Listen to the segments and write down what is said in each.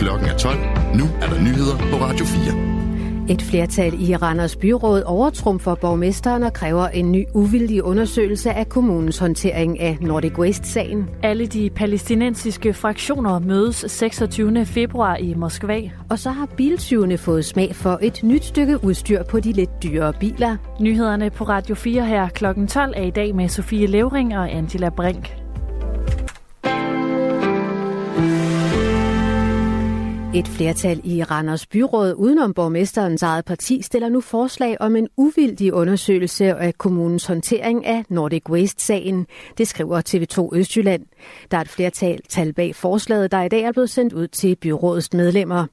Klokken er 12. Nu er der nyheder på Radio 4. Et flertal i Randers Byråd overtrumfer borgmesteren og kræver en ny uvildig undersøgelse af kommunens håndtering af Nordic Waste-sagen. Alle de palæstinensiske fraktioner mødes 26. februar i Moskva. Og så har biltyvene fået smag for et nyt stykke udstyr på de lidt dyre biler. Nyhederne på Radio 4 her kl. 12 er i dag med Sofie Levering og Angela Brink. Et flertal i Randers Byråd udenom borgmesterens eget parti stiller nu forslag om en uvildig undersøgelse af kommunens håndtering af Nordic Waste-sagen. Det skriver TV2 Østjylland. Der er et flertal tal bag forslaget, der i dag er blevet sendt ud til byrådets medlemmer.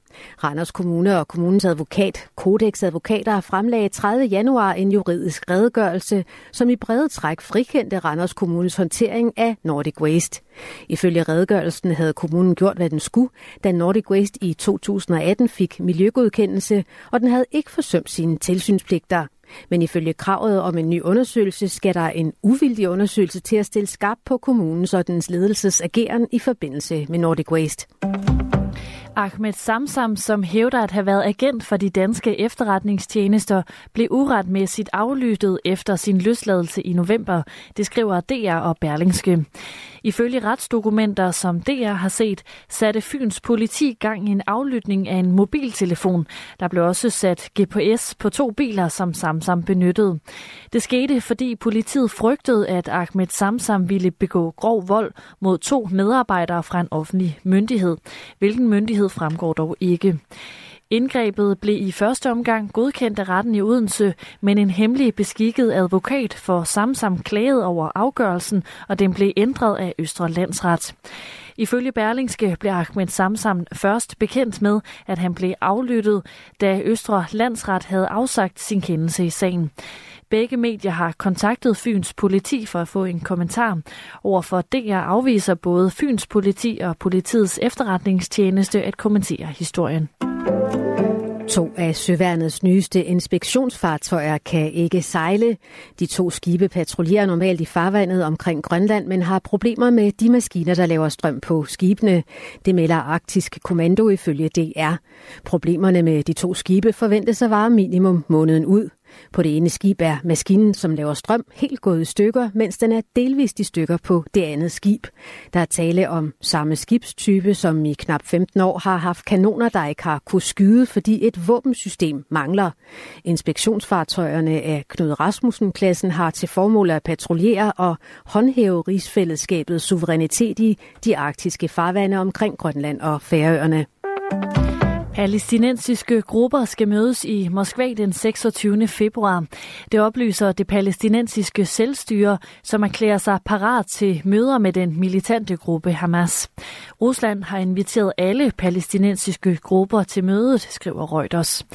Randers Kommune og kommunens advokat, Codex Advokater, fremlagde 30. januar en juridisk redegørelse, som i brede træk frikendte Randers Kommunes håndtering af Nordic Waste. Ifølge redegørelsen havde kommunen gjort, hvad den skulle, da Nordic Waste i 2018 fik miljøgodkendelse, og den havde ikke forsømt sine tilsynspligter. Men ifølge kravet om en ny undersøgelse skal der en uvildig undersøgelse til at stille skarp på kommunens og dens ledelses ageren i forbindelse med Nordic Waste. Ahmed Samsam, som hævder at have været agent for de danske efterretningstjenester, blev uretmæssigt aflyttet efter sin løsladelse i november, det skriver DR og Berlingske. Ifølge retsdokumenter, som DR har set, satte Fyns politi gang i en aflytning af en mobiltelefon. Der blev også sat GPS på to biler, som Samsam benyttede. Det skete, fordi politiet frygtede, at Ahmed Samsam ville begå grov vold mod to medarbejdere fra en offentlig myndighed. Hvilken myndighed fremgår dog ikke. Indgrebet blev i første omgang godkendt af retten i Odense, men en hemmelig beskikket advokat for Samsam klagede over afgørelsen, og den blev ændret af Østre Landsret. Ifølge Berlingske blev Ahmed Samsam først bekendt med, at han blev aflyttet, da Østre Landsret havde afsagt sin kendelse i sagen. Begge medier har kontaktet Fyns politi for at få en kommentar. Overfor DR afviser både Fyns politi og politiets efterretningstjeneste at kommentere historien. To af søværnets nyeste inspektionsfartøjer kan ikke sejle. De to skibe patruljerer normalt i farvandet omkring Grønland, men har problemer med de maskiner, der laver strøm på skibene. Det melder Arktisk Kommando ifølge DR. Problemerne med de to skibe forventes at vare minimum måneden ud. På det ene skib er maskinen, som laver strøm, helt gået i stykker, mens den er delvist i stykker på det andet skib. Der er tale om samme skibstype, som i knap 15 år har haft kanoner, der ikke har kunne skyde, fordi et våbensystem mangler. Inspektionsfartøjerne af Knud Rasmussen-klassen har til formål at patruljere og håndhæve rigsfællesskabets suverænitet i de arktiske farvande omkring Grønland og Færøerne. Palæstinensiske grupper skal mødes i Moskva den 26. februar. Det oplyser det palæstinensiske selvstyre, som erklærer sig parat til møder med den militante gruppe Hamas. Rusland har inviteret alle palæstinensiske grupper til mødet, skriver Reuters.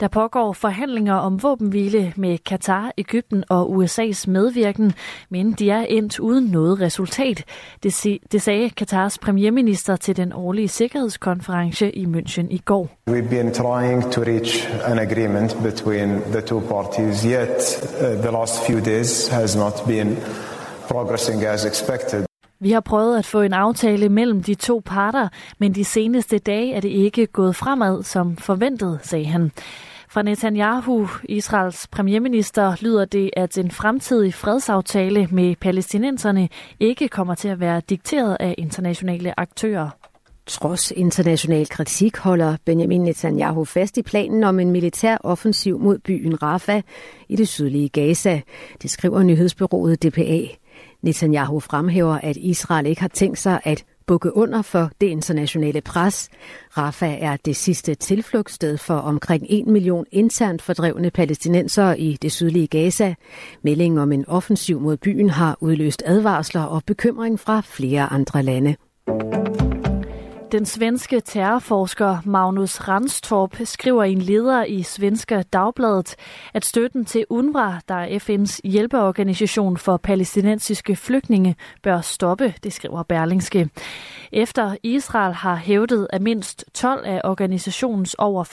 Der pågår forhandlinger om våbenhvile med Katar, Ægypten og USA's medvirken, men de er endt uden noget resultat. Det, det sagde Katars premierminister til den årlige sikkerhedskonference i München i går. We've been trying to reach an agreement between the two parties, yet uh, the last few days has not been progressing as expected. Vi har prøvet at få en aftale mellem de to parter, men de seneste dage er det ikke gået fremad som forventet, sagde han. Fra Netanyahu, Israels premierminister, lyder det, at en fremtidig fredsaftale med palæstinenserne ikke kommer til at være dikteret af internationale aktører. Trods international kritik holder Benjamin Netanyahu fast i planen om en militær offensiv mod byen Rafah i det sydlige Gaza. Det skriver nyhedsbyrået DPA. Netanyahu fremhæver, at Israel ikke har tænkt sig at bukke under for det internationale pres. Rafah er det sidste tilflugtssted for omkring 1 million internt fordrevne palæstinensere i det sydlige Gaza. Meldingen om en offensiv mod byen har udløst advarsler og bekymring fra flere andre lande. Den svenske terrorforsker Magnus Ranstorp skriver i en leder i Svenska Dagbladet, at støtten til UNRWA, der er FN's hjælpeorganisation for palæstinensiske flygtninge, bør stoppe, det skriver Berlingske. Efter Israel har hævdet, at mindst 12 af organisationens over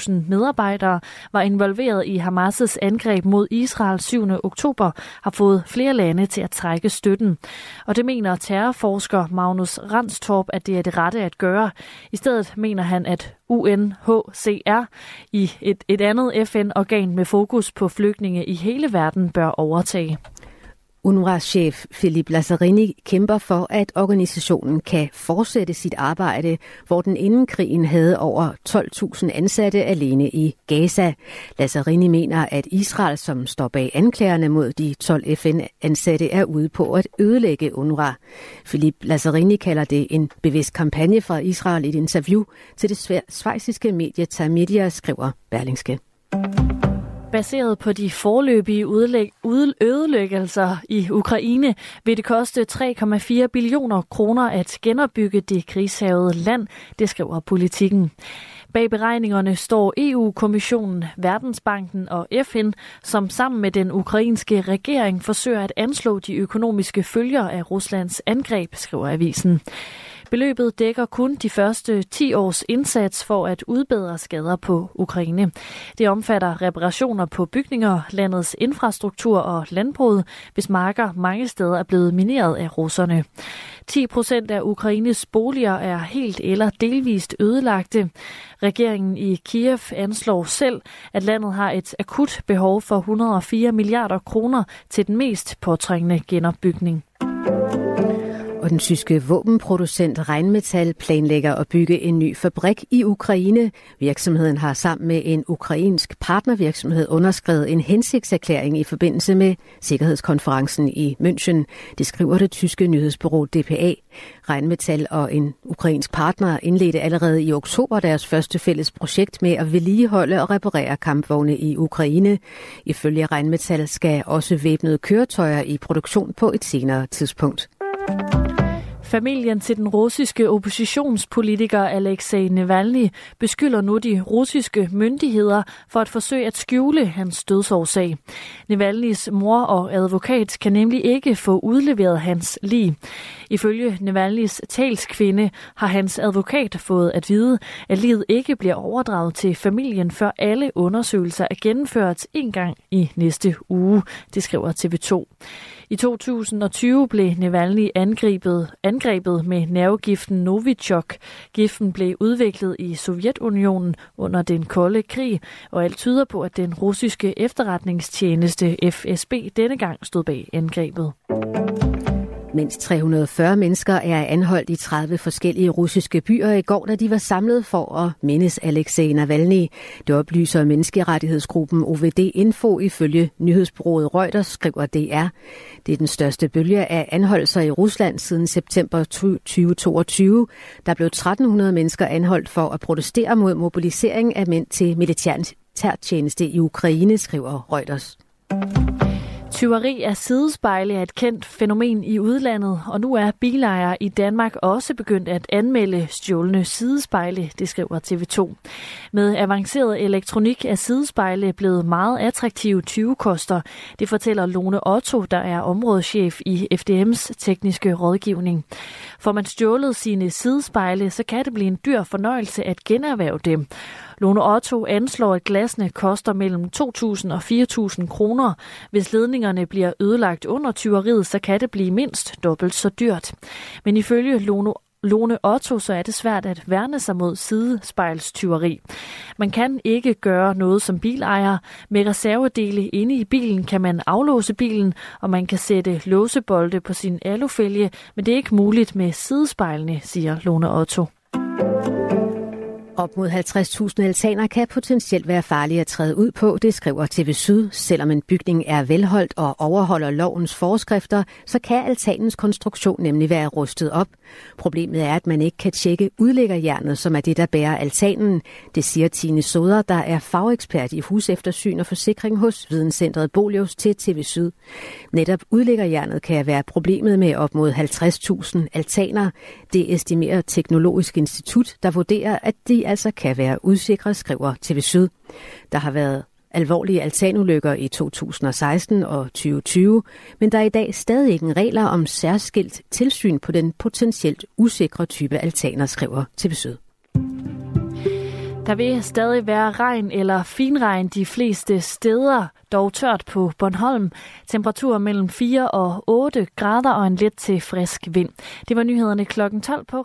25.000 medarbejdere var involveret i Hamas' angreb mod Israel 7. oktober, har fået flere lande til at trække støtten. Og det mener terrorforsker Magnus Ranstorp, at det er det rette at gøre. I stedet mener han, at UNHCR i et, et andet FN-organ med fokus på flygtninge i hele verden bør overtage. UNRWA-chef Philip Lazzarini kæmper for, at organisationen kan fortsætte sit arbejde, hvor den inden krigen havde over 12.000 ansatte alene i Gaza. Lazzarini mener, at Israel, som står bag anklagerne mod de 12 FN-ansatte, er ude på at ødelægge UNRWA. Philip Lazzarini kalder det en bevidst kampagne fra Israel i et interview til det svejsiske medie Tamedia, skriver Berlingske. Baseret på de forløbige ødelæggelser i Ukraine vil det koste 3,4 billioner kroner at genopbygge det krigshavede land, det skriver politikken. Bag beregningerne står EU-kommissionen, Verdensbanken og FN, som sammen med den ukrainske regering forsøger at anslå de økonomiske følger af Ruslands angreb, skriver avisen. Beløbet dækker kun de første 10 års indsats for at udbedre skader på Ukraine. Det omfatter reparationer på bygninger, landets infrastruktur og landbruget, hvis marker mange steder er blevet mineret af russerne. 10 procent af Ukraines boliger er helt eller delvist ødelagte. Regeringen i Kiev anslår selv, at landet har et akut behov for 104 milliarder kroner til den mest påtrængende genopbygning. Og den tyske våbenproducent Rheinmetall planlægger at bygge en ny fabrik i Ukraine. Virksomheden har sammen med en ukrainsk partnervirksomhed underskrevet en hensigtserklæring i forbindelse med Sikkerhedskonferencen i München. Det skriver det tyske nyhedsbureau DPA. Rheinmetall og en ukrainsk partner indledte allerede i oktober deres første fælles projekt med at vedligeholde og reparere kampvogne i Ukraine. Ifølge Rheinmetall skal også væbnede køretøjer i produktion på et senere tidspunkt. Familien til den russiske oppositionspolitiker Alexei Navalny beskylder nu de russiske myndigheder for at forsøge at skjule hans dødsårsag. Navalnys mor og advokat kan nemlig ikke få udleveret hans lig. Ifølge Navalnys talskvinde har hans advokat fået at vide, at livet ikke bliver overdraget til familien, før alle undersøgelser er gennemført en gang i næste uge, det skriver TV2. I 2020 blev Navalny angrebet, angrebet med nervegiften Novichok. Giften blev udviklet i Sovjetunionen under den kolde krig, og alt tyder på, at den russiske efterretningstjeneste FSB denne gang stod bag angrebet. Mindst 340 mennesker er anholdt i 30 forskellige russiske byer i går, da de var samlet for at mindes Alexej Navalny. Det oplyser menneskerettighedsgruppen OVD Info ifølge nyhedsbureauet Reuters, skriver DR. Det er den største bølge af anholdelser i Rusland siden september 2022. Der blev 1300 mennesker anholdt for at protestere mod mobilisering af mænd til militærtjeneste i Ukraine, skriver Reuters. Tyveri af sidespejle er et kendt fænomen i udlandet, og nu er bilejere i Danmark også begyndt at anmelde stjålne sidespejle, det skriver TV2. Med avanceret elektronik er sidespejle blevet meget attraktive 20-koster, det fortæller Lone Otto, der er områdeschef i FDM's tekniske rådgivning. Får man stjålet sine sidespejle, så kan det blive en dyr fornøjelse at generhverve dem. Lone Otto anslår, at glasene koster mellem 2.000 og 4.000 kroner. Hvis ledningerne bliver ødelagt under tyveriet, så kan det blive mindst dobbelt så dyrt. Men ifølge Lone Lone Otto, så er det svært at værne sig mod sidespejlstyveri. Man kan ikke gøre noget som bilejer. Med reservedele inde i bilen kan man aflåse bilen, og man kan sætte låsebolde på sin alufælge, men det er ikke muligt med sidespejlene, siger Lone Otto. Op mod 50.000 altaner kan potentielt være farlige at træde ud på, det skriver TV Syd. Selvom en bygning er velholdt og overholder lovens forskrifter, så kan altanens konstruktion nemlig være rustet op. Problemet er, at man ikke kan tjekke udlæggerjernet, som er det, der bærer altanen. Det siger Tine Soder, der er fagekspert i huseftersyn og forsikring hos Videnscentret Bolius til TV Syd. Netop udlæggerjernet kan være problemet med op mod 50.000 altaner. Det estimerer Teknologisk Institut, der vurderer, at de altså kan være udsikret, skriver TV Syd. Der har været alvorlige altanulykker i 2016 og 2020, men der er i dag stadig ikke regler om særskilt tilsyn på den potentielt usikre type altaner, skriver TV Syd. Der vil stadig være regn eller finregn de fleste steder, dog tørt på Bornholm. Temperaturer mellem 4 og 8 grader og en let til frisk vind. Det var nyhederne klokken 12 på